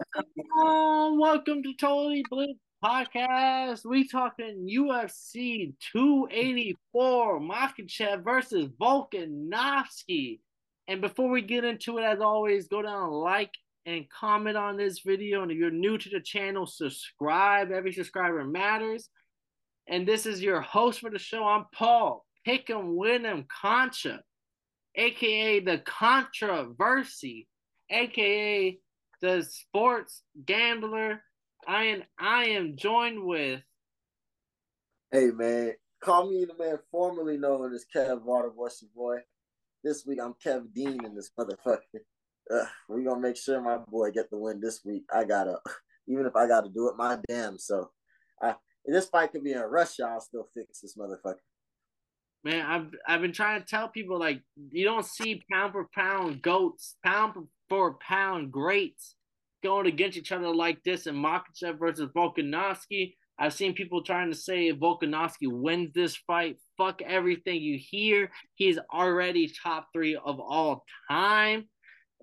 Welcome to Totally Blitz Podcast. We talking UFC 284, Makhachev versus Volkanovski. And before we get into it, as always, go down like and comment on this video. And if you're new to the channel, subscribe. Every subscriber matters. And this is your host for the show. I'm Paul Pick'em Win'em Concha, aka the Controversy, aka the sports gambler. I am I am joined with Hey man, call me the man formerly known as Kev Waterbush boy. This week I'm Kev Dean in this motherfucker. Uh, we gonna make sure my boy get the win this week. I gotta, even if I gotta do it my damn so. I this fight could be in Russia, I'll still fix this motherfucker. Man, I've I've been trying to tell people like you don't see pound for pound goats, pound for pound greats going against each other like this in Makhachev versus Volkanovski. I've seen people trying to say if Volkanovski wins this fight, fuck everything you hear. He's already top three of all time.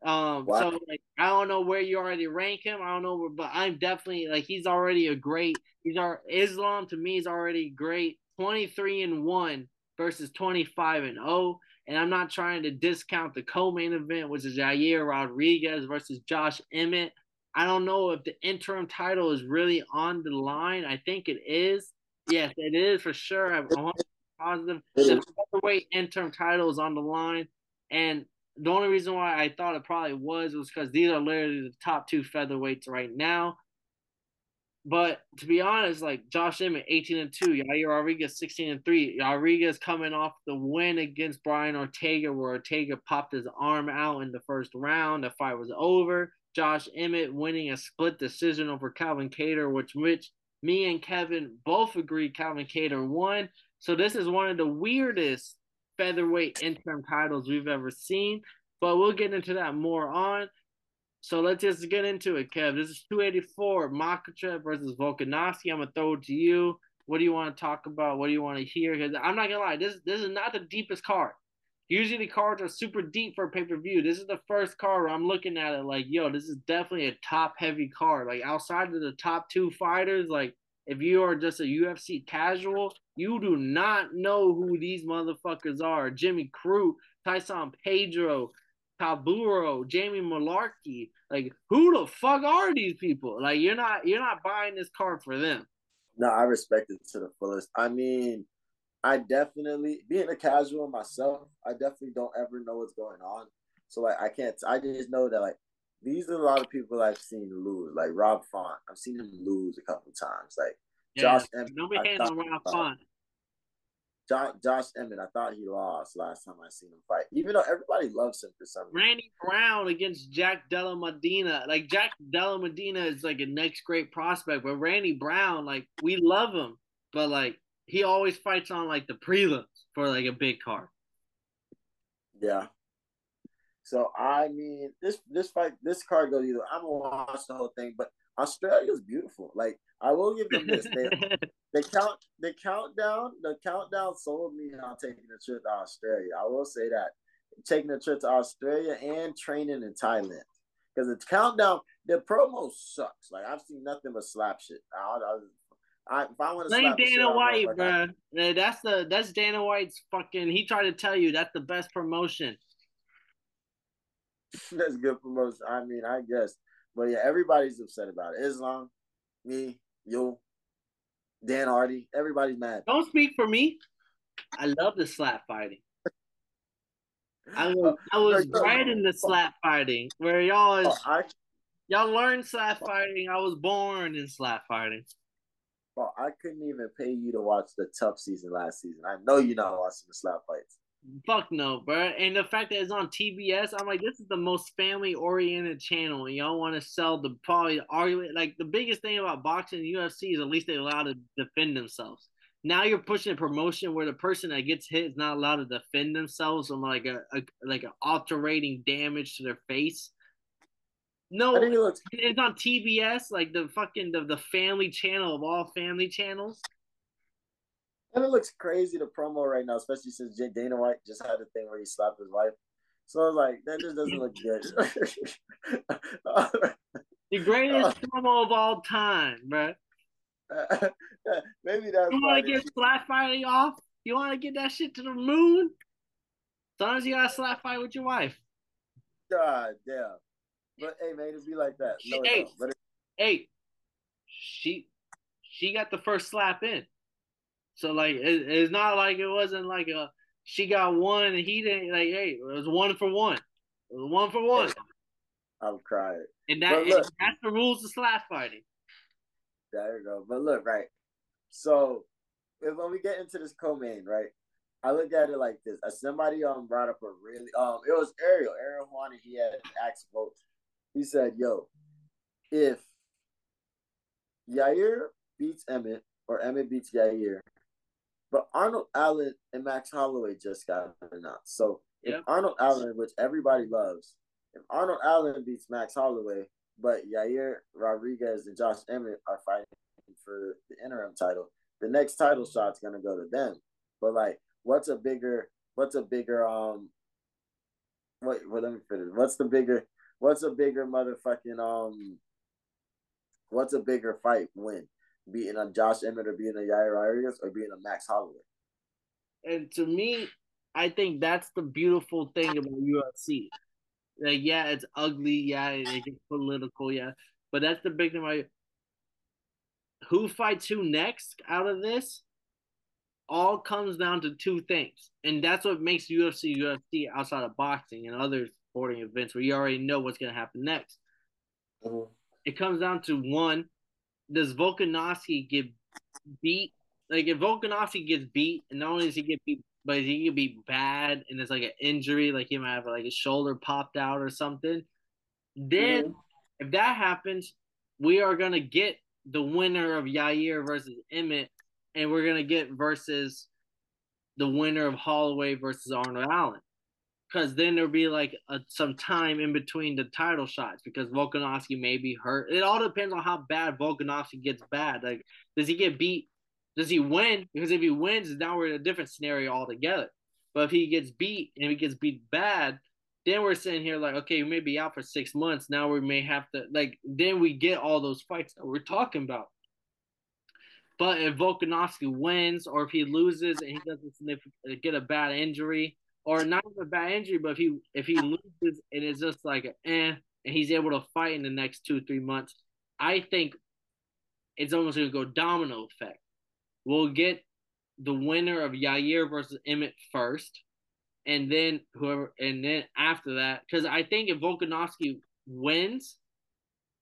Um, so like I don't know where you already rank him. I don't know, where, but I'm definitely like he's already a great. He's our Islam to me is already great. Twenty three and one versus twenty five and zero. And I'm not trying to discount the co-main event, which is Yair Rodriguez versus Josh Emmett. I don't know if the interim title is really on the line. I think it is. Yes, it is for sure. I'm positive. The featherweight interim title is on the line, and the only reason why I thought it probably was was because these are literally the top two featherweights right now. But to be honest, like Josh Emmett, 18 and 2, Yair Rodriguez, 16 and 3. Rodriguez coming off the win against Brian Ortega, where Ortega popped his arm out in the first round. The fight was over. Josh Emmett winning a split decision over Calvin Kattar, which which me and Kevin both agree Calvin Kattar won. So this is one of the weirdest featherweight interim titles we've ever seen. But we'll get into that more on. So let's just get into it, Kev. This is 284, Makhachev versus Volkanovski. I'm gonna throw it to you. What do you want to talk about? What do you want to hear? Because I'm not gonna lie, this this is not the deepest card. Usually the cards are super deep for pay per view. This is the first card where I'm looking at it like, yo, this is definitely a top heavy card. Like outside of the top two fighters, like if you are just a UFC casual, you do not know who these motherfuckers are. Jimmy Crute, Tyson Pedro, Tybura, Jamie Mullarkey. Like, who the fuck are these people? Like, you're not you're not buying this card for them. No, I respect it to the fullest. I mean, I definitely being a casual myself, I definitely don't ever know what's going on. So like, I can't. I just know that like these are a lot of people I've seen lose. Like Rob Font, I've seen him lose a couple times. Like yeah, Josh, nobody hating on Rob Font. Josh, Josh Emmett, I thought he lost last time I seen him fight. Even though everybody loves him for some reason. Randy Brown against Jack Della Maddalena. Like Jack Della Maddalena is like a next great prospect, but Randy Brown, like we love him, but like he always fights on like the prelims for like a big card. Yeah. So I mean, this this fight, this card goes either. I'm gonna watch the whole thing, but Australia's beautiful. Like I will give them this. They, they count the countdown. The countdown sold me on taking a trip to Australia. I will say that taking a trip to Australia and training in Thailand because the countdown, the promo sucks. Like I've seen nothing but slap shit. I, I, I if I want to slap Dana shit, White, like bro. I, that's the that's Dana White's fucking. He tried to tell you that's the best promotion. that's good promotion. I mean, I guess, but yeah, everybody's upset about it. Islam, me, you, Dan Hardy, everybody's mad. Don't speak for me. I love the slap fighting. I was, I was uh, right in the slap fighting where y'all is, oh, y'all learned slap fighting. I was born in slap fighting. Well, I couldn't even pay you to watch the tough season last season. I know you're not watching the slap fights. Fuck no, bro. And the fact that it's on TBS, I'm like, this is the most family oriented channel, and y'all want to sell the probably argument. Like the biggest thing about boxing and UFC is at least they're allowed to defend themselves. Now you're pushing a promotion where the person that gets hit is not allowed to defend themselves from like a, a like an alterating damage to their face. No, it's on TBS, like the fucking the, the family channel of all family channels. And it looks crazy the promo right now, especially since Dana White just had a thing where he slapped his wife. So I was like, that just doesn't look good. the greatest promo of all time, bro. Maybe that's. You want to get slap fighting off? You want to get that shit to the moon? Sometimes you gotta slap fight with your wife. God damn. But hey, man, it'd be like that. No, hey, but it... hey, she she got the first slap in. So like, it, it's not like it wasn't like a she got one and he didn't. Like, hey, it was one for one. It was one for one. I'm crying. And that look, that's the rules of slap fighting. There you go. But look, right. So if, when we get into this co-main, right, I look at it like this. Somebody um brought up a really um it was Ariel. Ariel wanted he had asked votes. He said, yo, if Yair beats Emmett or Emmett beats Yair, but Arnold Allen and Max Holloway just got announced. So if yep. Arnold Allen, which everybody loves, if Arnold Allen beats Max Holloway, but Yair Rodriguez and Josh Emmett are fighting for the interim title, the next title shot's gonna go to them. But like, what's a bigger, what's a bigger, um, wait, well, let me finish. What's the bigger, what's a bigger motherfucking, um, what's a bigger fight win? Beating a Josh Emmett or beating a Yair Rodriguez or beating a Max Holloway? And to me, I think that's the beautiful thing about UFC. Like, yeah, it's ugly. Yeah, it gets political. Yeah, but that's the big thing about who fights who next out of this all comes down to two things. And that's what makes UFC UFC outside of boxing and other sporting events where you already know what's going to happen next. Mm-hmm. It comes down to one, does Volkanovski get beat? Like if Volkanovski gets beat, and not only does he get beat, but he could be bad and it's like an injury, like he might have like his shoulder popped out or something. Then mm-hmm. if that happens, we are gonna get the winner of Yair versus Emmett, and we're gonna get versus the winner of Holloway versus Arnold Allen. Because then there'll be like a, some time in between the title shots because Volkanovski may be hurt. It all depends on how bad Volkanovski gets bad. Like, does he get beat? Does he win? Because if he wins, now we're in a different scenario altogether. But if he gets beat and he gets beat bad, then we're sitting here like, okay, we may be out for six months. Now we may have to like. Then we get all those fights that we're talking about. But if Volkanovski wins, or if he loses and he doesn't get a bad injury, or not even a bad injury, but if he if he loses and it's just like eh, and he's able to fight in the next two three months, I think it's almost gonna go domino effect. We'll get the winner of Yair versus Emmett first, and then whoever, and then after that, because I think if Volkanovski wins,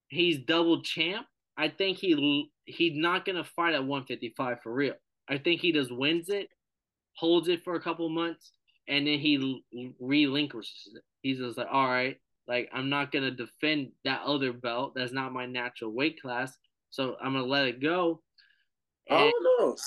he's double champ. I think he he's not gonna fight at 155 for real. I think he just wins it, holds it for a couple months, and then he relinquishes it. He's just like, all right, like I'm not gonna defend that other belt. That's not my natural weight class, so I'm gonna let it go. And, I don't.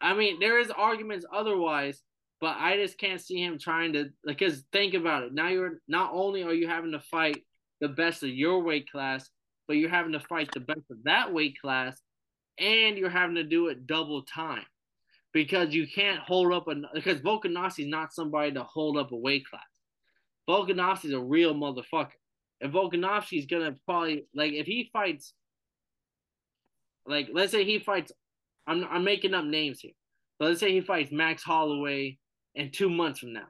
I mean, there is arguments otherwise, but I just can't see him trying to because think about it. Now you're not only are you having to fight the best of your weight class, but you're having to fight the best of that weight class, and you're having to do it double time because you can't hold up a because Volkanovski is not somebody to hold up a weight class. Volkanovski is a real motherfucker. And Volkanovski is gonna probably like if he fights, like let's say he fights, I'm I'm making up names here, but let's say he fights Max Holloway in two months from now.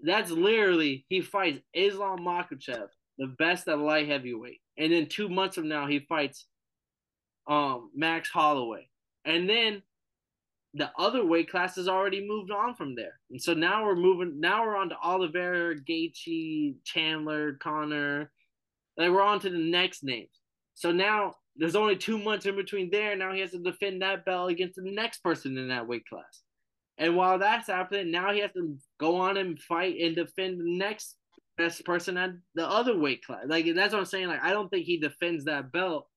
That's literally he fights Islam Makhachev, the best at light heavyweight, and then two months from now he fights um Max Holloway, and then the other weight classes already moved on from there, and so now we're moving. Now we're on to Oliveira, Gaethje, Chandler, Conor. Like we're on to the next names. So now there's only two months in between there. Now he has to defend that belt against the next person in that weight class. And while that's happening, now he has to go on and fight and defend the next best person at the other weight class. Like that's what I'm saying. Like I don't think he defends that belt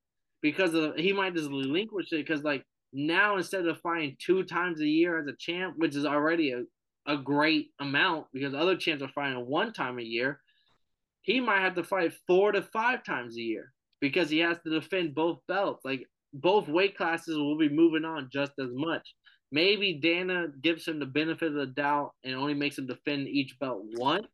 because of he might just relinquish it because like now instead of fighting two times a year as a champ, which is already a, a great amount because other champs are fighting one time a year, he might have to fight four to five times a year because he has to defend both belts. Like both weight classes will be moving on just as much. Maybe Dana gives him the benefit of the doubt and only makes him defend each belt once,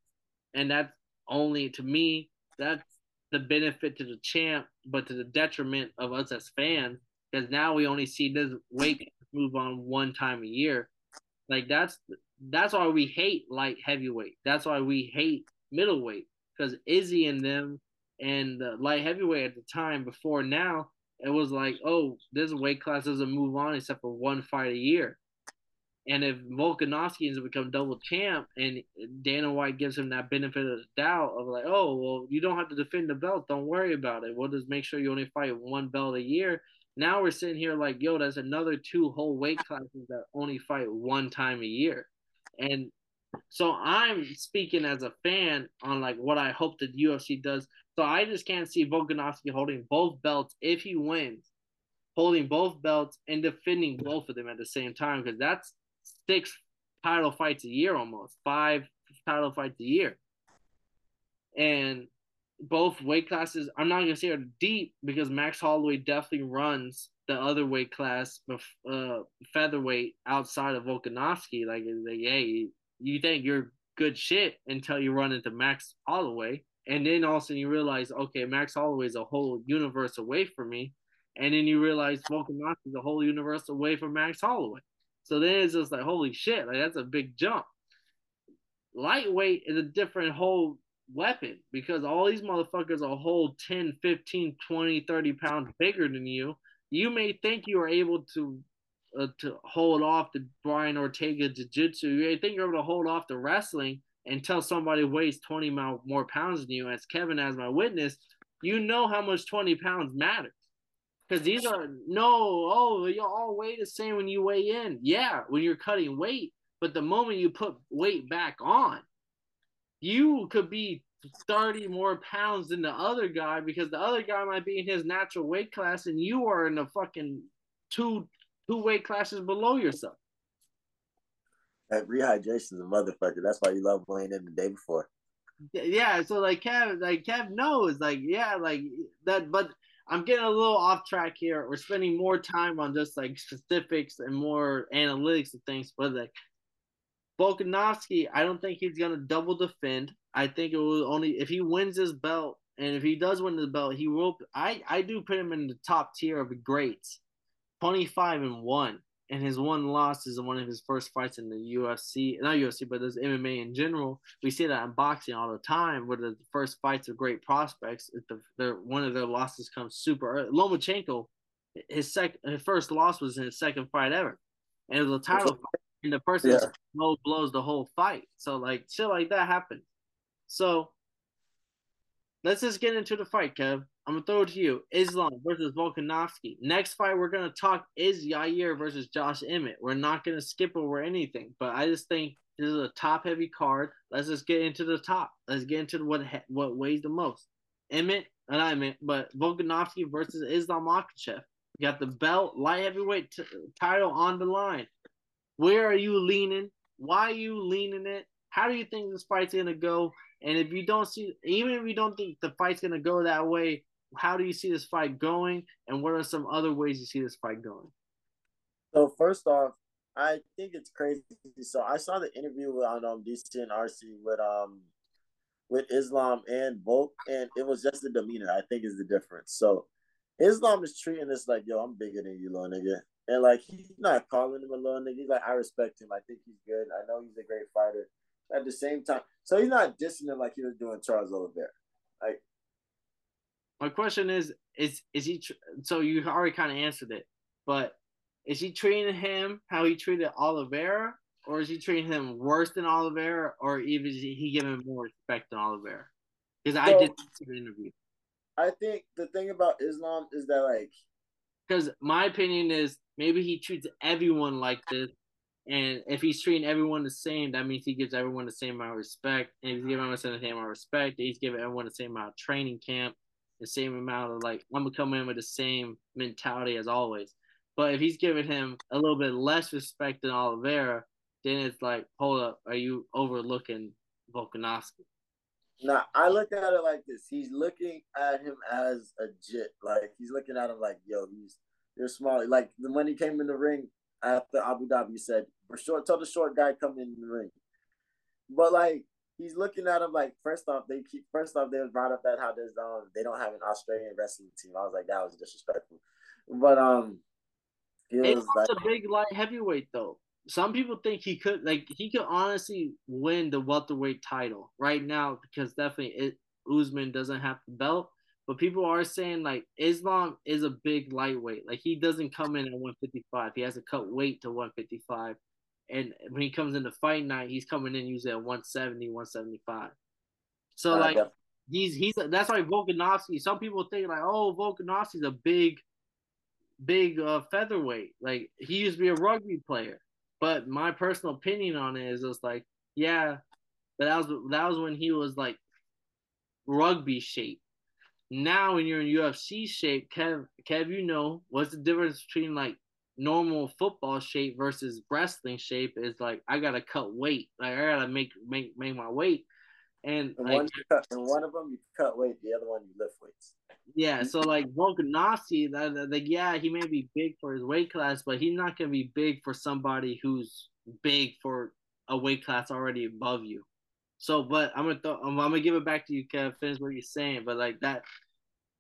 and that's only to me that's the benefit to the champ, but to the detriment of us as fans, because now we only see this weight move on one time a year. Like that's that's why we hate light heavyweight. That's why we hate middleweight because Izzy and them and the light heavyweight at the time before now, it was like, oh, this weight class doesn't move on except for one fight a year. And if Volkanovski has become double champ and Dana White gives him that benefit of the doubt of like, oh, well, you don't have to defend the belt. Don't worry about it. We'll just make sure you only fight one belt a year. Now we're sitting here like, yo, that's another two whole weight classes that only fight one time a year. And so I'm speaking as a fan on like what I hope the UFC does. So I just can't see Volkanovski holding both belts if he wins, holding both belts and defending both of them at the same time because that's six title fights a year almost, five title fights a year. And both weight classes, I'm not gonna say are deep because Max Holloway definitely runs the other weight class, uh, featherweight outside of Volkanovski. Like, like, hey, you think you're good shit until you run into Max Holloway, and then all of a sudden you realize, okay, Max Holloway is a whole universe away from me, and then you realize Volkanovski is a whole universe away from Max Holloway. So then it's just like, holy shit, like that's a big jump. Lightweight is a different whole weapon because all these motherfuckers are whole 10, 15, 20, 30 pounds bigger than you. You may think you are able to uh, to hold off the Brian Ortega Jiu Jitsu. You think you're able to hold off the wrestling until somebody weighs 20 more pounds than you, as Kevin as my witness, you know how much 20 pounds matters. Because these are no, oh, you all weigh the same when you weigh in. Yeah, when you're cutting weight. But the moment you put weight back on, you could be 30 more pounds than the other guy because the other guy might be in his natural weight class and you are in the fucking two two weight classes below yourself. That rehydration is a motherfucker. That's why you love weighing in the day before. Yeah, so like Kev, like Kev knows, like yeah, like that. But I'm getting a little off track here. We're spending more time on just like specifics and more analytics and things. But like Volkanovski, I don't think he's gonna double defend. I think it will only if he wins his belt, and if he does win the belt, he will. I I do put him in the top tier of the greats. 25 and 1 and his one loss is one of his first fights in the UFC, not UFC, but there's MMA in general. We see that in boxing all the time, where the first fights are great prospects. If the their one of their losses comes super early. Lomachenko, his second, his first loss was in his second fight ever, and it was a title fight, and the person yeah. low blows the whole fight. So like shit like that happened. So let's just get into the fight, Kev. I'm gonna throw it to you. Islam versus Volkanovski. Next fight we're gonna talk is Yair versus Josh Emmett. We're not gonna skip over anything, but I just think this is a top heavy card. Let's just get into the top. Let's get into what what weighs the most. Emmett, and I meant, but Volkanovski versus Islam Makhachev. You got the belt light heavyweight t- title on the line. Where are you leaning? Why are you leaning it? How do you think this fight's gonna go? And if you don't see, even if you don't think the fight's gonna go that way, how do you see this fight going, and what are some other ways you see this fight going? So first off, I think it's crazy. So I saw the interview on um DC and RC with um with Islam and Volk, and it was just the demeanor. I think is the difference. So Islam is treating this like, yo, I'm bigger than you, little nigga. And like he's not calling him a little nigga. He's like, I respect him. I think he's good. I know he's a great fighter. At the same time, so he's not dissing him like he was doing Charles Oliveira. Like my question is is is he tr- so you already kind of answered it but is he treating him how he treated Oliveira or is he treating him worse than Oliveira or even is he giving him more respect than Oliveira because so, I did see the interview I think the thing about Islam is that like because my opinion is maybe he treats everyone like this and if he's treating everyone the same, that means he gives everyone the same amount of respect. And if he's giving everyone the same amount of respect, he's giving everyone the same amount of training camp the same amount of like I'm gonna come in with the same mentality as always. But if he's giving him a little bit less respect than Oliveira, then it's like, hold up, are you overlooking Volkanovski? Nah, I look at it like this. He's looking at him as a jit. Like he's looking at him like, yo, he's you're small. Like when he came in the ring after Abu Dhabi, he said, "For short, tell the short guy come in the ring." But like he's looking at him like first off they keep first off they brought up that how there's um they don't have an Australian wrestling team. I was like that was disrespectful, but um was like, a big light heavyweight though. Some people think he could like he could honestly win the welterweight title right now because definitely it, Usman doesn't have the belt. But people are saying like Islam is a big lightweight. Like he doesn't come in at 155. He has to cut weight to 155. And when he comes into fight night, he's coming in usually at 170, 175. So uh, like yeah. he's he's that's why Volkanovski. Some people think like, oh, Volkanovski's a big, big uh, featherweight. Like he used to be a rugby player. But my personal opinion on it is just like, yeah, but that was that was when he was like rugby shape. Now when you're in UFC shape, Kev, Kev, you know what's the difference between like normal football shape versus wrestling shape is like I gotta cut weight. Like I gotta make make make my weight. And, and like, one, cut, and one of them you cut weight, the other one you lift weights. Yeah, so like Volkanovski, that, like yeah, he may be big for his weight class, but he's not gonna be big for somebody who's big for a weight class already above you. So, but I'm gonna th- I'm, I'm, gonna give it back to you, Kev. Finish what you're saying, but like that,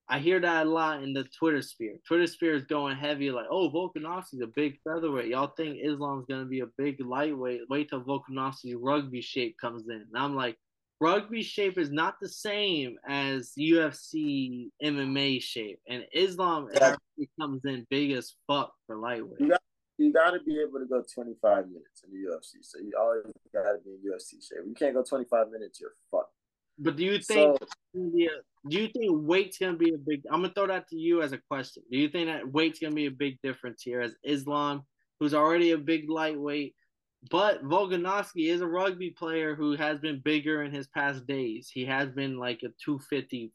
I hear that a lot in the Twitter sphere. Twitter sphere is going heavy, like, oh, Volkanovski's a big featherweight. Y'all think Islam's gonna be a big lightweight? Wait till Volkanovski's rugby shape comes in. And I'm like, rugby shape is not the same as UFC MMA shape, and Islam yeah. comes in big as fuck for lightweight. You got, you got to be able to go 25 minutes in the UFC, so you always got to be in UFC shape. You can't go 25 minutes, you're fucked. But do you think so, do you think weight's gonna be a big? I'm gonna throw that to you as a question. Do you think that weight's gonna be a big difference here as Islam, who's already a big lightweight, but Volkanovski is a rugby player who has been bigger in his past days. He has been like a 250,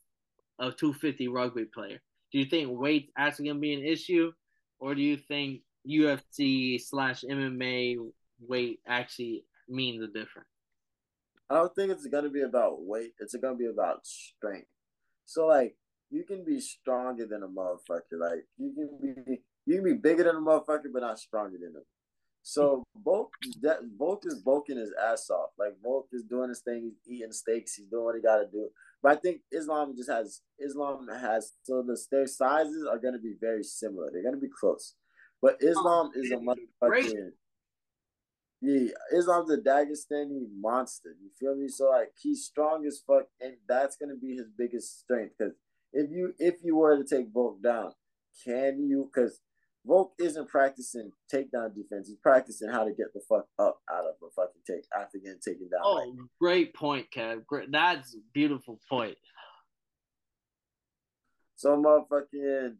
a 250 rugby player. Do you think weight's actually gonna be an issue, or do you think UFC slash MMA weight actually means a difference? I don't think it's gonna be about weight. It's gonna be about strength. So like you can be stronger than a motherfucker. Like you can be you can be bigger than a motherfucker, but not stronger than him. So Volk that Volk is bulking his ass off. Like Volk is doing his thing. He's eating steaks. He's doing what he got to do. But I think Islam just has Islam has so the their sizes are going to be very similar. They're going to be close. But Islam oh, is a motherfucking yeah, Islam's a Dagestani monster. You feel me? So like he's strong as fuck, and that's gonna be his biggest strength. Because if you if you were to take Volk down, can you? Because Volk isn't practicing takedown defense. He's practicing how to get the fuck up out of a fucking take after getting taken down. Oh, like, great point, Kev. Great. That's a beautiful point. So motherfucking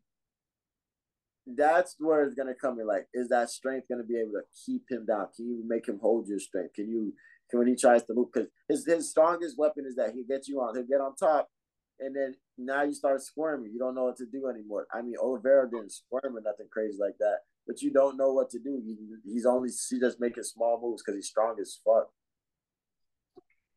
that's where it's gonna come in. Like, is that strength gonna be able to keep him down? Can you make him hold your strength? Can you can when he tries to move? Because his his strongest weapon is that he gets you on, he'll get on top, and then now you start squirming. You don't know what to do anymore. I mean, Oliveira didn't squirm or nothing crazy like that, but you don't know what to do. He, he's only he just making small moves because he's strong as fuck.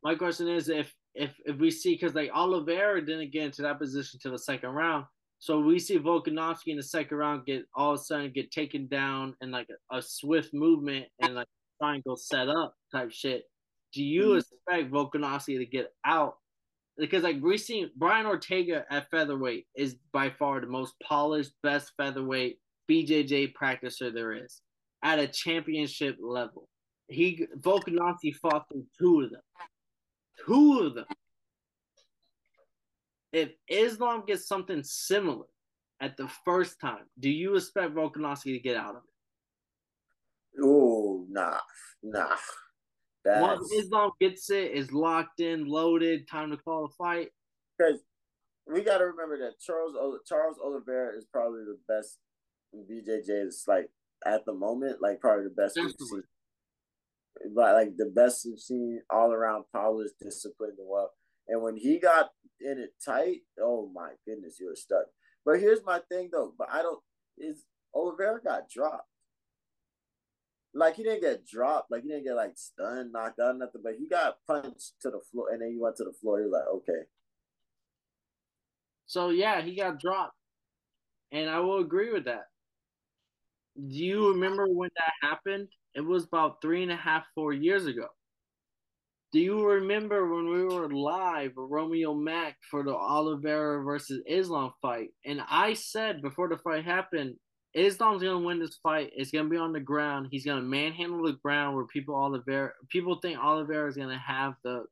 My question is if if if we see because like Oliveira didn't get into that position to the second round so we see Volkanovski in the second round get all of a sudden get taken down and like a, a swift movement and like triangle set up type shit. Do you mm-hmm. expect Volkanovski to get out? Because like we see Brian Ortega at featherweight is by far the most polished, best featherweight BJJ practicer there is at a championship level. He Volkanovski fought through two of them. Two of them if Islam gets something similar at the first time, do you expect Volkanovski to get out of it? Oh, nah, nah. That's... Once Islam gets it, is locked in, loaded, time to call a fight. Because we got to remember that Charles Charles Oliveira is probably the best BJJ is like at the moment, like probably the best we've seen. Like, like the best we've seen all around polished, disciplined, and well. And when he got in it tight, oh my goodness, you were stuck. But here's my thing though, but I don't is Oliveira got dropped. Like he didn't get dropped, like he didn't get like stunned, knocked out, nothing, but he got punched to the floor and then he went to the floor. You're like, okay. So yeah, he got dropped. And I will agree with that. Do you remember when that happened? It was about three and a half, four years ago. do you remember when we were live Romeo Mack for the Oliveira versus Islam fight? And I said before the fight happened, Islam's gonna win this fight. It's gonna be on the ground. He's gonna manhandle the ground where people Oliveira people think Oliveira is gonna have the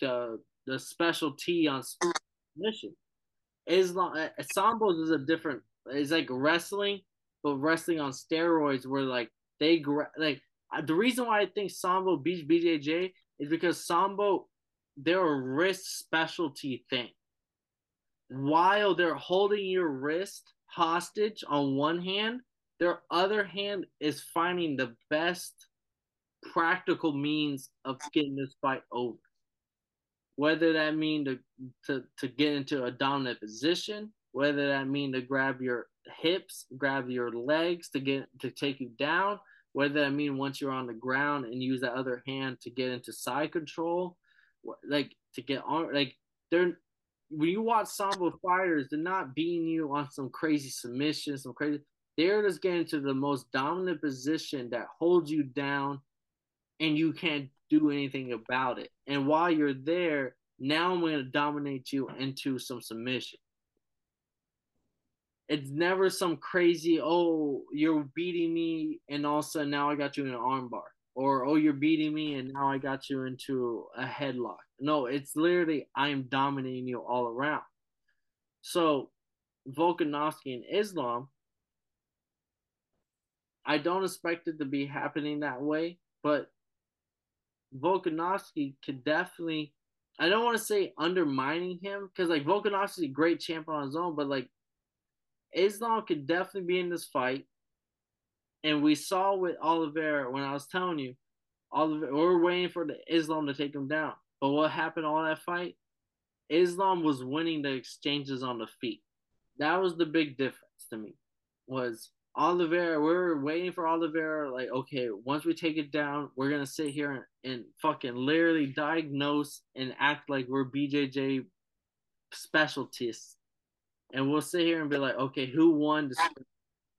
the the specialty on submission. Islam uh, Sambos is a different. It's like wrestling, but wrestling on steroids, where like they like the reason why I think Sambo beats BJJ is because Sambo, they're a wrist specialty thing. While they're holding your wrist hostage on one hand, their other hand is finding the best practical means of getting this fight over. Whether that mean to, to, to get into a dominant position, whether that mean to grab your hips, grab your legs to get to take you down, whether that mean once you're on the ground and use that other hand to get into side control, like to get on, like they're when you watch Sambo fighters, they're not beating you on some crazy submission, some crazy. They're just getting to the most dominant position that holds you down, and you can't do anything about it. And while you're there, now I'm going to dominate you into some submission it's never some crazy oh you're beating me and all of a sudden now i got you in an armbar or oh you're beating me and now i got you into a headlock no it's literally i'm dominating you all around so volkanovski and islam i don't expect it to be happening that way but volkanovski could definitely I don't want to say undermining him because like Volkanovski's a great champ on his own, but like Islam could definitely be in this fight. And we saw with Oliveira when I was telling you, Oliveira, we are waiting for the Islam to take him down. But what happened all that fight? Islam was winning the exchanges on the feet. That was the big difference to me. Was Oliveira, we are waiting for Oliveira, like, okay, once we take it down, we're gonna sit here and, and fucking literally diagnose and act like we're BJJ specialists and we'll sit here and be like, okay, who won the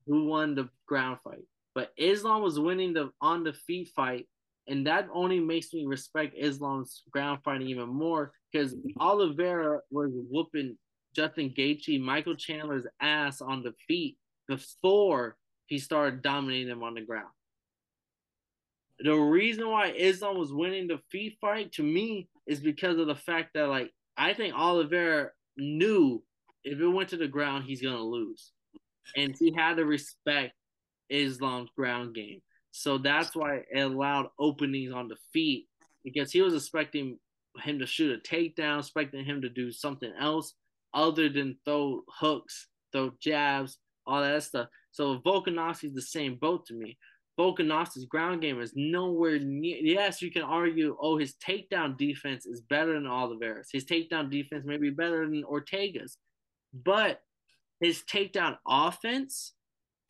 who won the ground fight? But Islam was winning the on the feet fight, and that only makes me respect Islam's ground fighting even more because Oliveira was whooping Justin Gaethje, Michael Chandler's ass on the feet before he started dominating him on the ground. The reason why Islam was winning the feet fight to me is because of the fact that like I think Oliveira knew if it went to the ground, he's gonna lose, and he had the respect Islam's ground game. So that's why it allowed openings on the feet because he was expecting him to shoot a takedown, expecting him to do something else other than throw hooks, throw jabs, all that stuff. So Volkanovski's the same boat to me. Volkanovski's ground game is nowhere near. Yes, you can argue, oh, his takedown defense is better than Oliveira's. His takedown defense may be better than Ortega's. But his takedown offense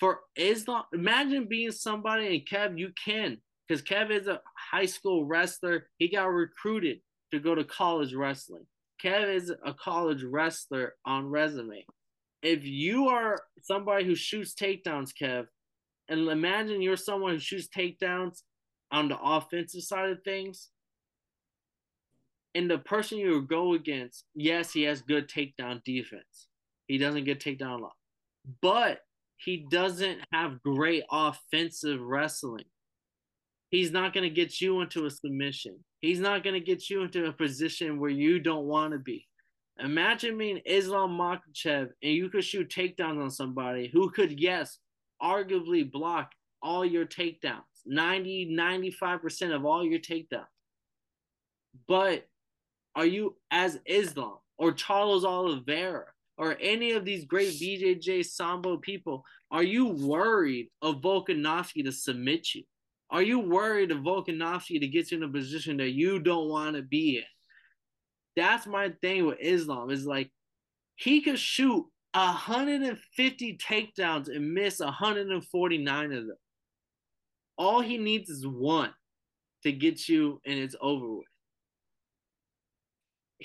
for Islam, imagine being somebody and Kev, you can, because Kev is a high school wrestler. He got recruited to go to college wrestling. Kev is a college wrestler on resume. If you are somebody who shoots takedowns, Kev, and imagine you're someone who shoots takedowns on the offensive side of things, and the person you go against, yes, he has good takedown defense. He doesn't get takedown a lot. But he doesn't have great offensive wrestling. He's not going to get you into a submission. He's not going to get you into a position where you don't want to be. Imagine being Islam Makhachev and you could shoot takedowns on somebody who could, yes, arguably block all your takedowns, 90, 95% of all your takedowns. But are you as Islam or Charles Oliveira or any of these great BJJ Sambo people, are you worried of Volkanovski to submit you? Are you worried of Volkanovski to get you in a position that you don't want to be in? That's my thing with Islam. Is like he could shoot 150 takedowns and miss 149 of them. All he needs is one to get you, and it's over with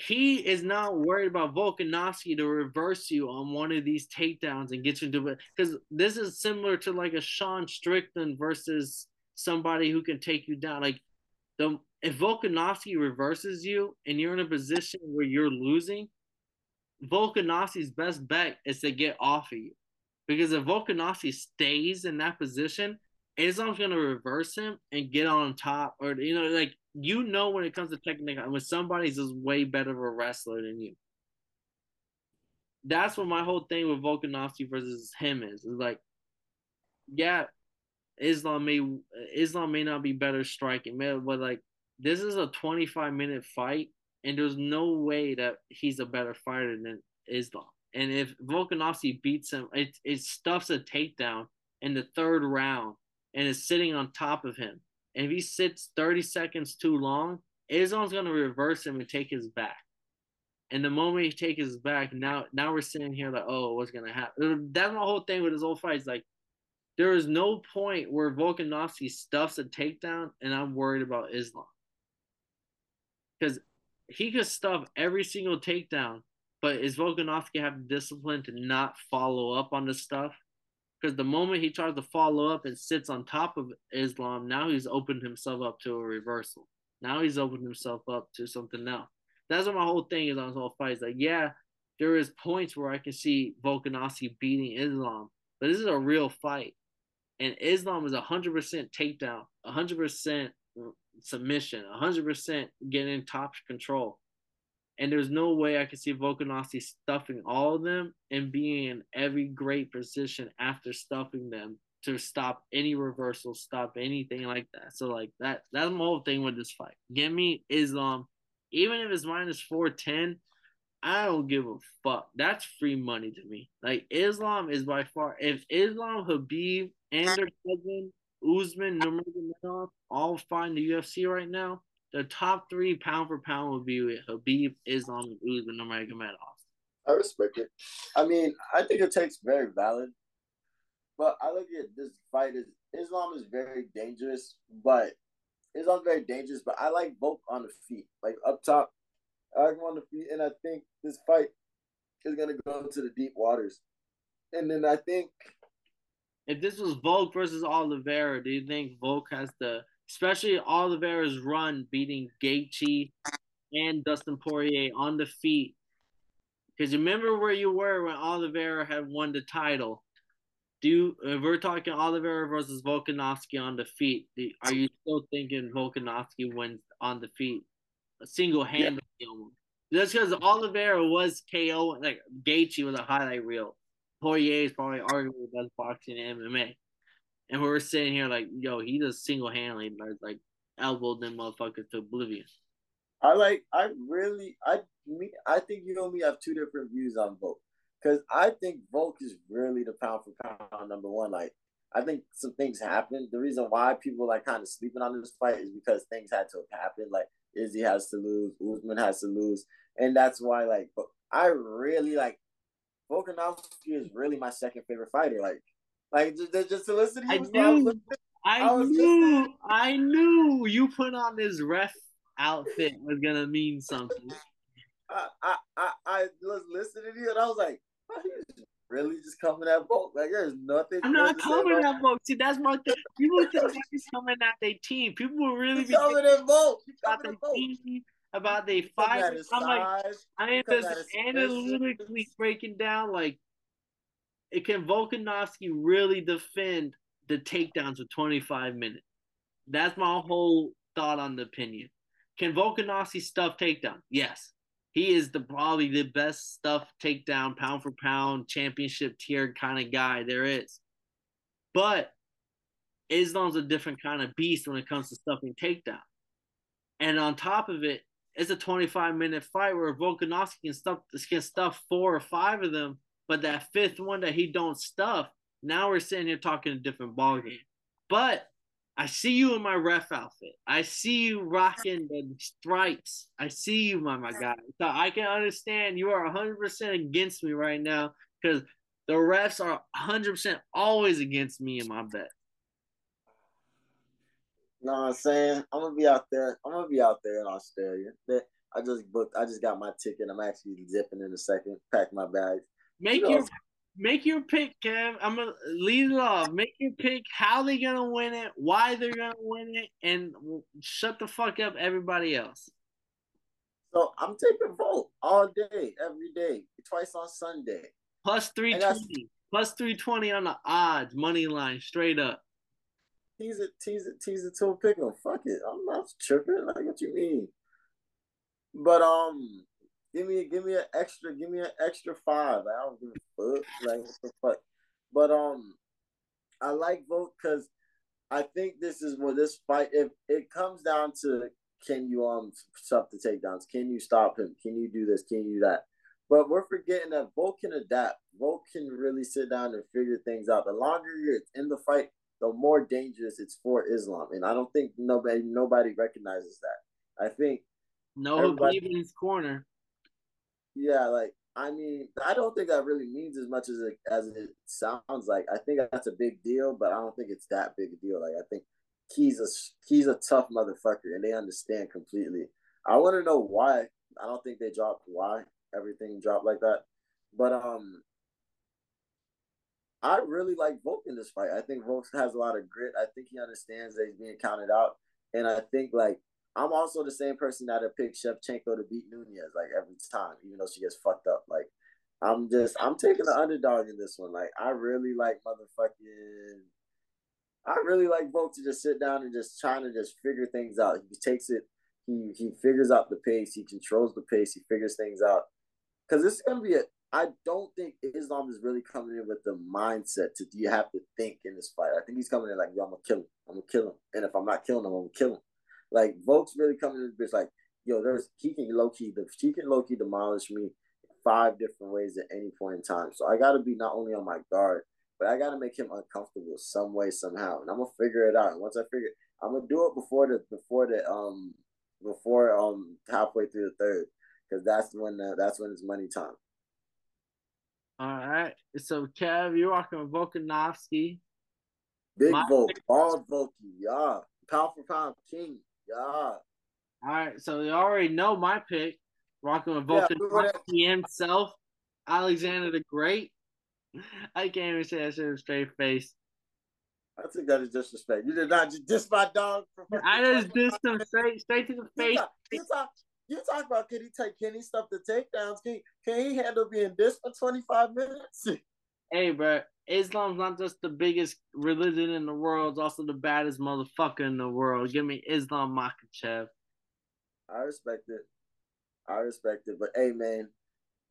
he is not worried about Volkanovski to reverse you on one of these takedowns and get you into it because this is similar to like a Sean Strickland versus somebody who can take you down. Like the if Volkanovski reverses you and you're in a position where you're losing, Volkanovski's best bet is to get off of you. Because if Volkanovski stays in that position, Islam's gonna reverse him and get on top, or you know, like you know when it comes to technique, when somebody's just way better of a wrestler than you. That's what my whole thing with Volkanovski versus him is. Is like, yeah, Islam may Islam may not be better striking, but like this is a 25 minute fight, and there's no way that he's a better fighter than Islam. And if Volkanovski beats him, it it stuffs a takedown in the third round and is sitting on top of him. And if he sits 30 seconds too long, Islam's gonna reverse him and take his back. And the moment he takes his back, now now we're sitting here like, oh, what's gonna happen? That's my whole thing with his old fight. It's like there is no point where Volkanovski stuffs a takedown, and I'm worried about Islam because he could stuff every single takedown, but is Volkanovski have the discipline to not follow up on the stuff? Because the moment he tries to follow up and sits on top of Islam, now he's opened himself up to a reversal. Now he's opened himself up to something else. That's what my whole thing is on this whole fight. It's like, yeah, there is points where I can see Volkanovski beating Islam, but this is a real fight. And Islam is 100% takedown, 100% submission, 100% getting top control. And there's no way I could see Volkanovski stuffing all of them and being in every great position after stuffing them to stop any reversal, stop anything like that. So like that that's my whole thing with this fight. Give me Islam, even if it's minus four ten, I don't give a fuck. That's free money to me. Like Islam is by far if Islam, Khabib, and their cousin Usman, Nurmagomedov, all fighting the UFC right now, the top three pound for pound would be with Khabib, Islam, and Usman Nurmagomedov. I respect it. I mean, I think it takes very valid, but I look at this fight as Islam is very dangerous, but Islam's very dangerous. But I like both on the feet, like up top. I like on the feet, and I think this fight is gonna go to the deep waters. And then I think if this was Volk versus Oliveira, do you think Volk has the, especially Oliveira's run beating Gaethje and Dustin Poirier on the feet? Because remember where you were when Oliveira had won the title. Do you, if we're talking Oliveira versus Volkanovski on the feet, do, are you still thinking Volkanovski wins on the feet, A single handedly yeah. That's because Oliveira was KO, like Gaethje was a highlight reel. Poirier is probably arguably the best boxing in MMA. And we are sitting here like, yo, he just single handedly like elbowed them motherfuckers to oblivion. I like I really I me I think you and me have two different views on Volk. Cause I think Volk is really the pound for pound number one. Like I think some things happened. The reason why people like kind of sleeping on this fight is because things had to happen. Like Izzy has to lose, Usman has to lose, and that's why like I really like Volkanovski is really my second favorite fighter. Like, like just, just to listen to you. I knew, I, I knew, just, I knew you put on this ref outfit was gonna mean something. I, I, I, I was listening to you and I was like, really just coming at Volk. Like, there's nothing. I'm not coming at Volk. See, that's my thing. People think he's coming at their team. People will really be coming at Volk. About their team about they five. I'm like, I am just analytically breaking down like, it can Volkanovski really defend the takedowns for 25 minutes? That's my whole thought on the opinion. Can Volkanovski stuff takedown? Yes. He is the probably the best stuff takedown, pound for pound, championship tier kind of guy there is. But Islam's a different kind of beast when it comes to stuffing takedown. And on top of it, it's a 25 minute fight where Volkanovski can stuff can stuff four or five of them, but that fifth one that he don't stuff, now we're sitting here talking a different ballgame. But I see you in my ref outfit. I see you rocking the stripes. I see you, my my guy. So I can understand you are 100% against me right now because the refs are 100% always against me in my bet. You know what I'm saying? I'm gonna be out there. I'm gonna be out there in Australia. I just booked. I just got my ticket. I'm actually zipping in a second. Pack my bags. Make know, your make your pick, Kev. I'm gonna lead it off. Make your pick. How they gonna win it? Why they're gonna win it? And shut the fuck up, everybody else. So I'm taking Volk all day, every day, twice on Sunday. Plus three twenty. Plus three twenty on the odds, money line, straight up. Tease it, tease it, tease it to a pick 'em. Fuck it. I'm not tripping. Like what you mean? But um, give me give me an extra, give me an extra five. I don't give a fuck. Like what the fuck. But um, I like Volk because I think this is where this fight. If it comes down to can you um stop the takedowns? Can you stop him? Can you do this? Can you do that? But we're forgetting that Volk can adapt. Volk can really sit down and figure things out. The longer you're in the fight, the more dangerous it's for Islam. And I don't think nobody nobody recognizes that. I think no in his corner. Yeah, like I mean, I don't think that really means as much as it as it sounds like. I think that's a big deal, but I don't think it's that big a deal. Like I think he's a he's a tough motherfucker, and they understand completely. I want to know why. I don't think they dropped why everything dropped like that, but um, I really like Volk in this fight. I think Volk has a lot of grit. I think he understands that he's being counted out, and I think like I'm also the same person that would pick Shevchenko to beat Nunes like every time, even though she gets fucked up. Like I'm just I'm taking the underdog in this one. Like I really like motherfucking I really like Volk to just sit down and just trying to just figure things out. He takes it, he he figures out the pace, he controls the pace, he figures things out. Cause this is gonna be a I don't think Islam is really coming in with the mindset to do you have to think in this fight. I think he's coming in like, yo, I'm gonna kill him. I'm gonna kill him. And if I'm not killing him, I'm gonna kill him. Like Volk's really coming in this bitch like, yo, there's he can low key the he can low key demolish me five different ways at any point in time. So I gotta be not only on my guard, but I gotta make him uncomfortable some way, somehow. And I'm gonna figure it out. And once I figure I'm gonna do it before the before the um before um halfway through the third. Cause that's when the, that's when it's money time. All right. So Kev, you're walking with Volkanovski. Big Volk, bald Volky, yeah. Pound for pound king. Yeah. All right, so you already know my pick. Rocking with Volkanovski yeah, himself, Alexander the Great. I can't even say that shit with straight face. I think that is disrespect. You did not just diss my dog. I just dissed him straight, straight to the face. You talk, you talk, you talk about can he take can he stop the takedowns? Can, can he handle being dissed for 25 minutes? Hey, bro, Islam's not just the biggest religion in the world, it's also the baddest motherfucker in the world. Give me Islam Makhachev. I respect it. I respect it. But hey man,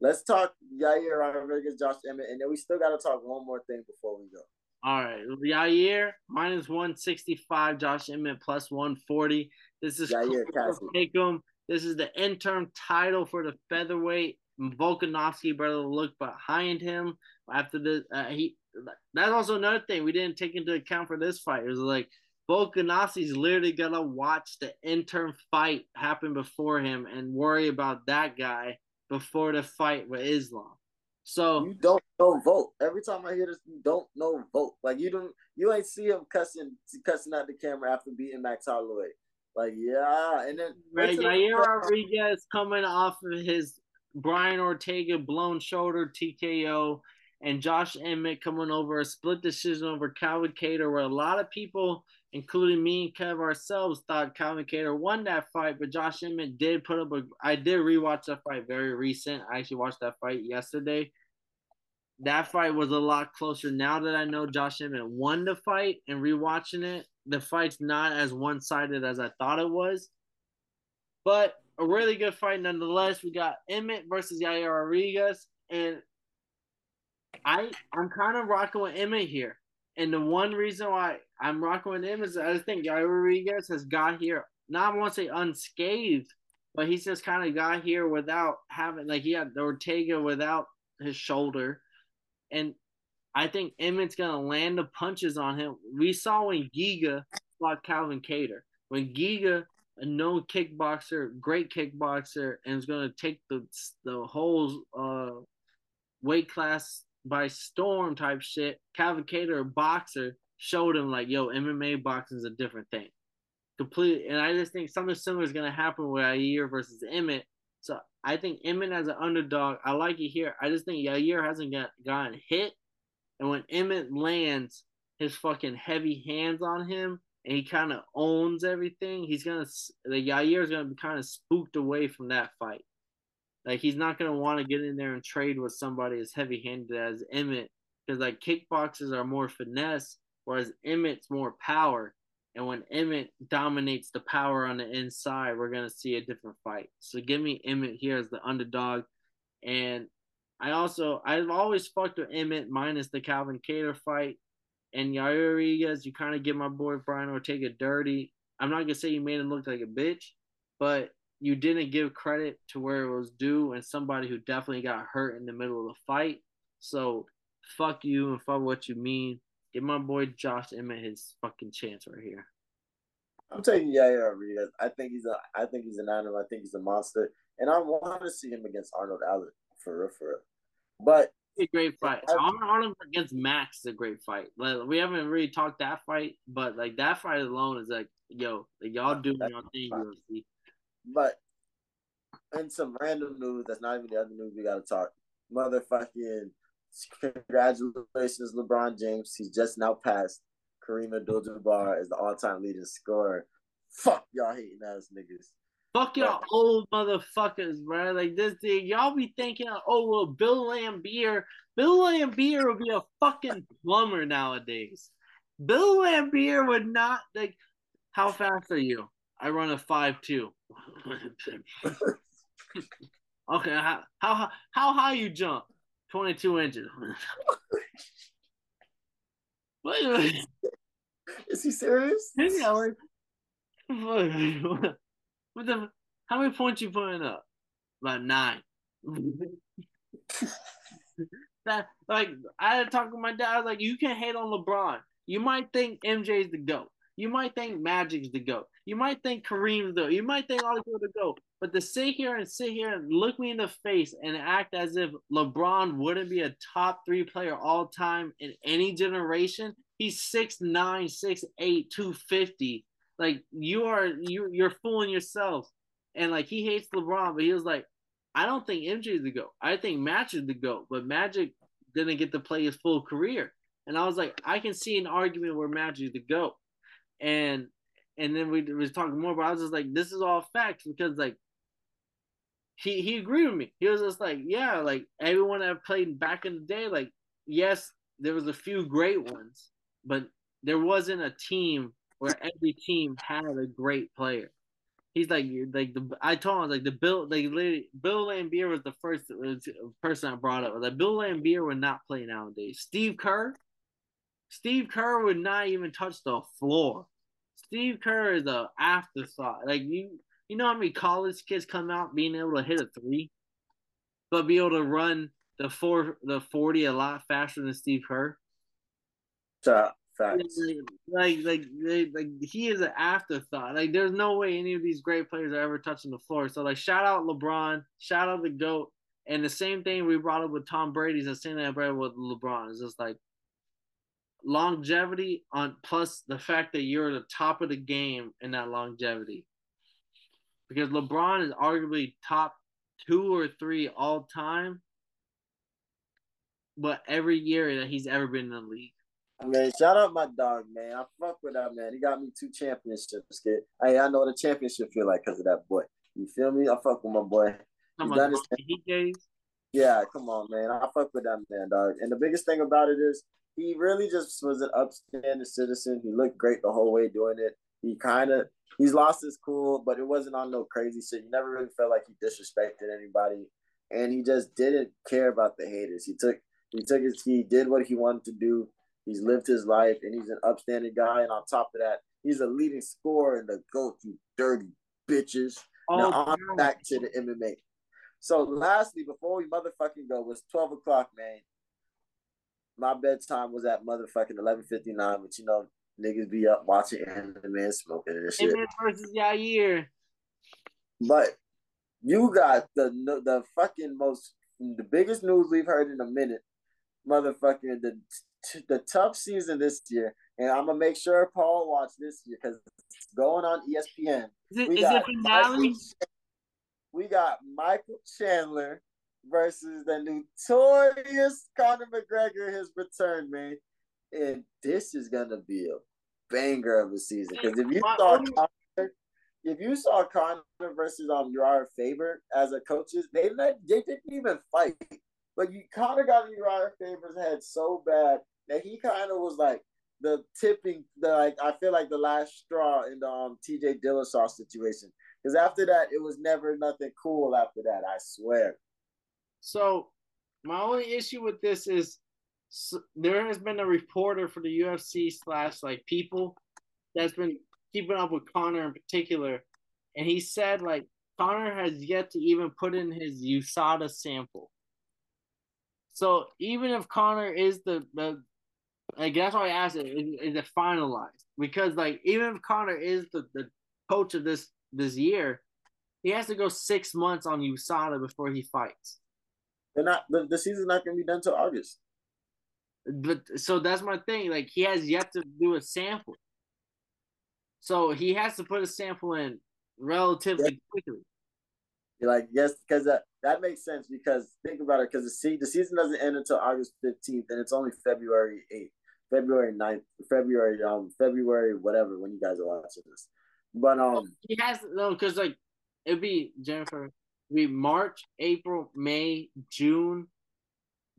let's talk Yair Rodriguez, Josh Emmett, and then we still gotta talk one more thing before we go. All right. Yair minus 165, Josh Emmett plus 140. This is Yair Take him. This is the interim title for the featherweight. Volkanovski better look behind him after this. Uh, he that's also another thing we didn't take into account for this fight. It was like Volkanovski's literally gonna watch the interim fight happen before him and worry about that guy before the fight with Islam. So you don't know Volk. Every time I hear this, you don't know Volk. Like you don't, you ain't see him cussing, cussing out the camera after beating Max Holloway. Like yeah, and then right, Yair Rodriguez coming off of his Brian Ortega blown shoulder TKO and Josh Emmett coming over a split decision over Calvin Kattar, where a lot of people, including me and Kev ourselves, thought Calvin Kattar won that fight, but Josh Emmett did put up a. I did rewatch that fight very recent. I actually watched that fight yesterday. That fight was a lot closer. Now that I know Josh Emmett won the fight and rewatching it, the fight's not as one sided as I thought it was. But a really good fight nonetheless. We got Emmett versus Yair Rodriguez, and I I'm kind of rocking with Emmett here. And the one reason why I'm rocking with him is I think Yair Rodriguez has got here, not I want to say unscathed, but he's just kind of got here without having like he had Ortega without his shoulder. And I think Emmett's gonna land the punches on him. We saw when Giga fought Calvin Kattar. When Giga a known kickboxer, great kickboxer, and is going to take the the whole uh, weight class by storm type shit. Kattar, a boxer, showed him like, yo, MMA boxing is a different thing. Completely, and I just think something similar is to happen with Yair versus Emmett. So I think Emmett as an underdog, I like it here. I just think Yair hasn't got gotten hit And when Emmett lands his fucking heavy hands on him and he kind of owns everything, he's gonna the Yair is gonna be kind of spooked away from that fight. Like he's not gonna want to get in there and trade with somebody as heavy handed as Emmett, because like kickboxers are more finesse, whereas Emmett's more power. And when Emmett dominates the power on the inside, we're gonna see a different fight. So give me Emmett here as the underdog. And I also I've always fucked with Emmett minus the Calvin Kattar fight. And Yair Rodriguez, you kind of get my boy Brian Ortega dirty. I'm not gonna say you made him look like a bitch, but you didn't give credit to where it was due and somebody who definitely got hurt in the middle of the fight. So fuck you and fuck what you mean. Give my boy Josh Emmett his fucking chance right here. I'm taking Yair Rodriguez. I think he's a I think he's an animal. I think he's a monster. And I want to see him against Arnold Allen for real, for real. But a great fight. Arnold, Arnold against Max is a great fight. Like we haven't really talked that fight, but like that fight alone is like, yo, like, y'all do your thing, UFC. But in some random news that's not even the other news we gotta talk. Motherfucking congratulations, LeBron James. He's just now passed Kareem Abdul-Jabbar as the all-time leading scorer. Fuck y'all hating ass niggas. Fuck y'all old motherfuckers, bro. Like this thing, y'all be thinking, oh well, Bill Laimbeer, Bill Laimbeer would be a fucking plumber nowadays. Bill Laimbeer would not like. How fast are you? I run a five two. okay, how how how high you jump? Twenty two inches. Wait, Is he serious? Yeah, like, what the? How many points you putting up? About nine. that like I had to talk to my dad. I was like, you can hate on LeBron. You might think MJ's the GOAT. You might think Magic's the GOAT. You might think Kareem's though. You might think people the GOAT. But to sit here and sit here and look me in the face and act as if LeBron wouldn't be a top three player all time in any generation, he's 6'9, 6'8, 250. Like you are you you're fooling yourself. And like he hates LeBron, but he was like, I don't think MJ is the GOAT. I think Magic the GOAT, but Magic didn't get to play his full career. And I was like, I can see an argument where Magic the GOAT. And and then we was talking more, but I was just like, this is all facts because like he he agreed with me. He was just like, yeah, like everyone that played back in the day, like yes, there was a few great ones, but there wasn't a team where every team had a great player. He's like, like the I told him like the Bill, like Bill Laimbeer was the first person I brought up. Like Bill Laimbeer would not play nowadays. Steve Kerr, Steve Kerr would not even touch the floor. Steve Kerr is a afterthought. Like you, you know how many college kids come out being able to hit a three, but be able to run the four the forty a lot faster than Steve Kerr. So Facts. Like, like, like, like, he is an afterthought. Like, there's no way any of these great players are ever touching the floor. So, like, shout out LeBron, shout out the GOAT. And the same thing we brought up with Tom Brady's the same thing I brought up with LeBron. It's just like longevity on plus the fact that you're at the top of the game in that longevity. Because LeBron is arguably top two or three all time, but every year that he's ever been in the league. Man, shout out my dog, man. I fuck with that man. He got me two championships, kid. Hey, I know what a championship feel like because of that boy. You feel me? I fuck with my boy. He's done his yeah, come on, man. I fuck with that man, dog. And the biggest thing about it is he really just was an upstanding citizen. He looked great the whole way doing it. He kind of he's lost his cool, but it wasn't on no crazy shit. He never really felt like he disrespected anybody, and he just didn't care about the haters. He took he took his he did what he wanted to do. He's lived his life and he's an upstanding guy. And on top of that, he's a leading scorer in the GOAT, you dirty bitches. Oh, now on back to the MMA. So lastly, before we motherfucking go, was 12 o'clock, man. My bedtime was at motherfucking 11.59, but you know, niggas be up watching anime and smoking and shit. Anime versus Yair. But you got the the fucking most the biggest news we've heard in a minute. Motherfucking the the TUF season this year, and I'm gonna make sure Paul watch this year because it's going on ESPN. Is it, we, is got it Michael, we got Michael Chandler versus the notorious Conor McGregor has returned, man. And this is gonna be a banger of a season. Because if you saw Conor, if you saw Conor versus um Uriah Faber as a coaches, they let they didn't even fight. But you Conor got Uriah Faber's head so bad that he kind of was like the tipping the like I feel like the last straw in the um TJ Dillashaw situation. Because after that, it was never nothing cool after that, I swear. So my only issue with this is so, there has been a reporter for the UFC slash like people that's been keeping up with Conor in particular, and he said like Conor has yet to even put in his USADA sample. So even if Conor is the the like that's why I asked it, is, is it finalized? Because like even if Conor is the, the coach of this this year, he has to go six months on USADA before he fights. They're not the, the season's not gonna be done till August. But so that's my thing. Like he has yet to do a sample. So he has to put a sample in relatively yeah. quickly. You're like, yes, because that, that makes sense because think about it, because the, se- the season doesn't end until August 15th and it's only February 8th, February 9th, February, um, February, whatever, when you guys are watching this. But um he has no because like it'd be Jennifer, it'd be March, April, May, June,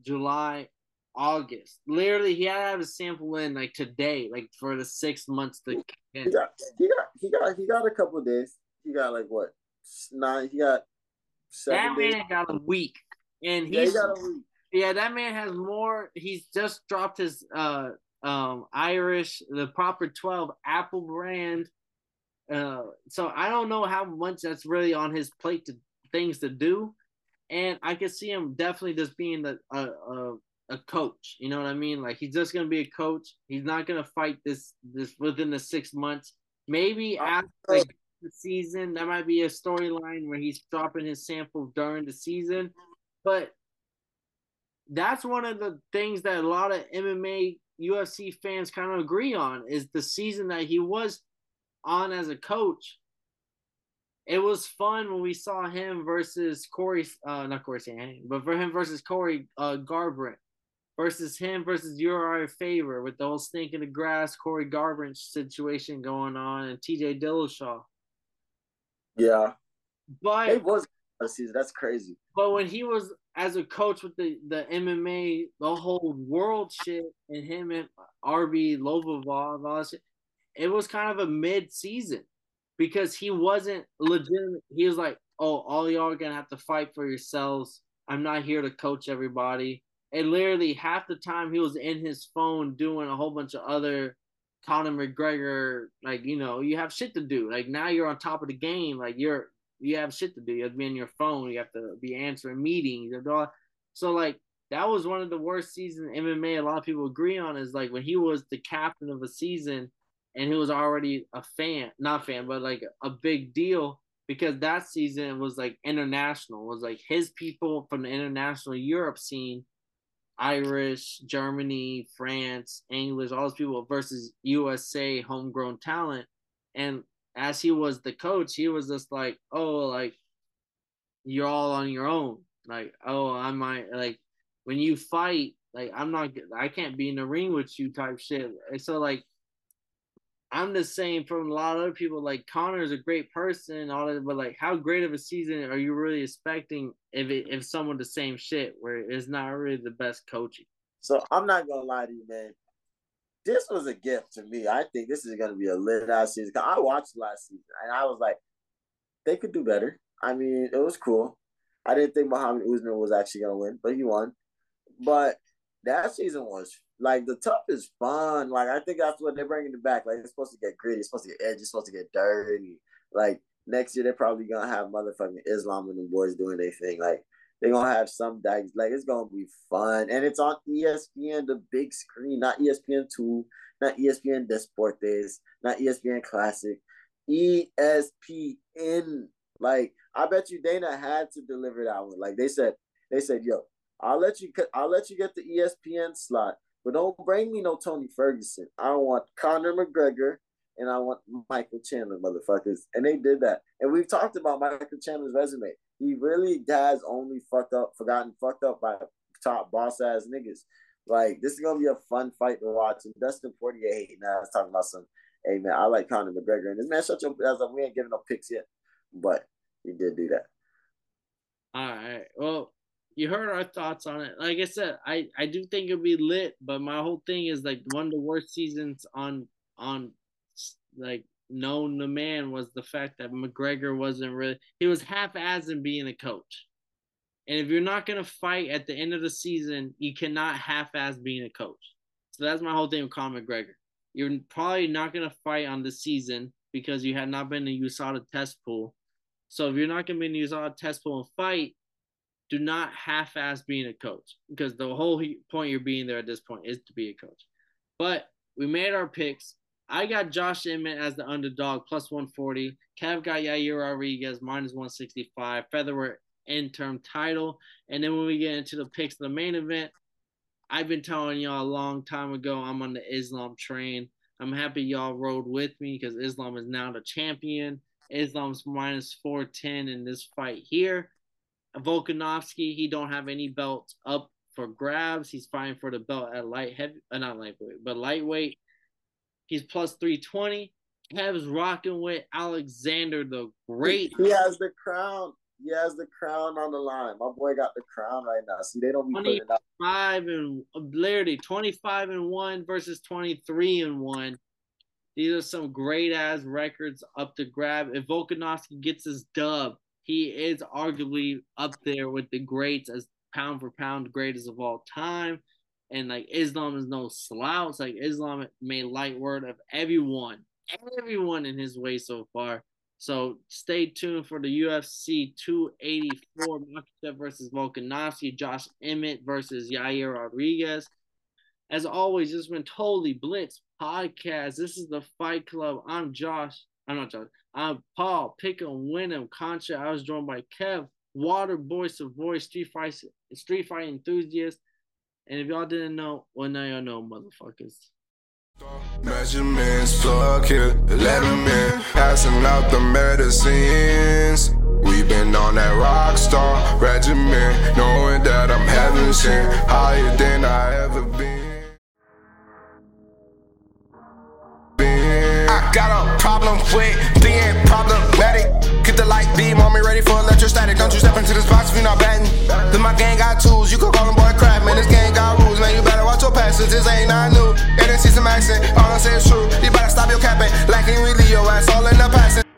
July, August. Literally, he had to have a sample in like today, like for the six months to. He got, he got, he got, he got a couple days. He got like what nine? He got seven. That days. man got a week, and he's yeah, he got a week. Yeah, that man has more. He's just dropped his uh um Irish the proper twelve Apple brand. Uh, so I don't know how much that's really on his plate to things to do, and I could see him definitely just being the uh, uh a coach. You know what I mean? Like he's just gonna be a coach. He's not gonna fight this this within the six months. Maybe after like, the season, that might be a storyline where he's dropping his sample during the season. But that's one of the things that a lot of MMA UFC fans kind of agree on is the season that he was on as a coach. It was fun when we saw him versus Corey, uh, not Cory Sandhagen, but for him versus Corey uh, Garbrandt versus him versus Uriah Faber with the whole snake in the grass Corey Garbrandt situation going on and TJ Dillashaw. Yeah. But it was a season. That's crazy. But when he was as a coach with the, the MMA, the whole world shit, and him and RB Lobov all that shit, it was kind of a mid season because he wasn't legitimate. He was like, oh, all y'all are to have to fight for yourselves. I'm not here to coach everybody and literally half the time he was in his phone doing a whole bunch of other Conor McGregor, like you know, you have shit to do. Like now you're on top of the game. Like you're you have shit to do. You have to be in your phone. You have to be answering meetings. So like that was one of the worst seasons MMA. A lot of people agree on is like when he was the captain of a season and he was already a fan, not fan, but like a big deal because that season was like international. Was like his people from the international Europe scene Irish, Germany, France, English, all those people versus USA homegrown talent. And as he was the coach, he was just like, oh, like you're all on your own. Like, oh, I might like when you fight, like I'm not, I can't be in the ring with you type shit. And so like I'm just saying from a lot of other people, like Conor is a great person, all that, but like, how great of a season are you really expecting if it, if someone the same shit where it's not really the best coaching? So I'm not gonna lie to you, man. This was a gift to me. I think this is gonna be a lit ass season. I watched last season and I was like, they could do better. I mean, it was cool. I didn't think Muhammad Usman was actually gonna win, but he won. But that season was like the TUF is fun. Like I think that's what they're bringing it back. Like it's supposed to get gritty. It's supposed to get edgy. It's supposed to get dirty. Like next year they're probably gonna have motherfucking Islam and the boys doing their thing. Like they're gonna have some dice. Like it's gonna be fun, and it's on ESPN, the big screen, not ESPN two, not ESPN Deportes, not ESPN Classic, ESPN. Like I bet you Dana had to deliver that one. Like they said, they said, "Yo, I'll let you. I'll let you get the ESPN slot, but don't bring me no Tony Ferguson. I want Conor McGregor and I want Michael Chandler, motherfuckers. And they did that. And we've talked about Michael Chandler's resume. he really has only fucked up, forgotten, fucked up by top boss ass niggas. Like this is gonna be a fun fight to watch. And Dustin Poirier hating ass talking about some. Hey man, I like Conor McGregor, and this man shut your ass up. We ain't giving no picks yet, but he did do that. All right. Well, you heard our thoughts on it. Like I said, I I do think it'll be lit, but my whole thing is like one of the worst seasons on on like known the man was the fact that McGregor wasn't really he was half as assing being a coach. And if you're not gonna fight at the end of the season, you cannot half ass being a coach. So that's my whole thing with Conor McGregor. You're probably not gonna fight on the season because you had not been in USADA test pool. So if you're not gonna be in the USADA test pool and fight, do not half ass being a coach because the whole point you're being there at this point is to be a coach. But we made our picks. I got Josh Emmett as the underdog, plus 140. Kev got Yair Rodriguez, minus 165. Featherweight interim title. And then when we get into the picks of the main event, I've been telling y'all a long time ago I'm on the Islam train. I'm happy y'all rode with me because Islam is now the champion. Islam's minus 410 in this fight here. Volkanovski, he don't have any belts up for grabs. He's fighting for the belt at light heavy, uh, not lightweight, but lightweight. He's plus 320. Kev's rocking with Alexander the Great. He has the crown. He has the crown on the line. My boy got the crown right now. See, they don't be 25 and literally 25 and 1 versus 23 and 1. These are some great ass records up to grab. If Volkanovski gets his dub, he is arguably up there with the greats as pound for pound greatest of all time. And like Islam is no slouch. Like Islam made light word of everyone, everyone in his way so far. So stay tuned for the UFC 284 Makhachev versus Volkanovski, Josh Emmett versus Yair Rodriguez. As always, this has been Totally Blitz Podcast. This is the Fight Club. I'm Josh. I'm not Josh. I'm Paul. Pick 'em, win 'em. Concha. I was joined by Kev, Water Boy Savoy, Street Fight, Street Fight enthusiast. And if y'all didn't know, well now y'all know, motherfuckers. Measurements, let in. Passing out the medicines. We've been on that rock star regimen, knowing that I'm heaven sent, higher than I ever been. Got a problem with being problematic. Get the light beam on me, ready for electrostatic. Don't you step into this box if you're not batting. Then my gang got tools, you could call them boy crap, man. This gang got rules, man. You better watch your passes, this ain't not new. It see some accent, all I say is true. You better stop your capping, lacking really your ass all in the passing.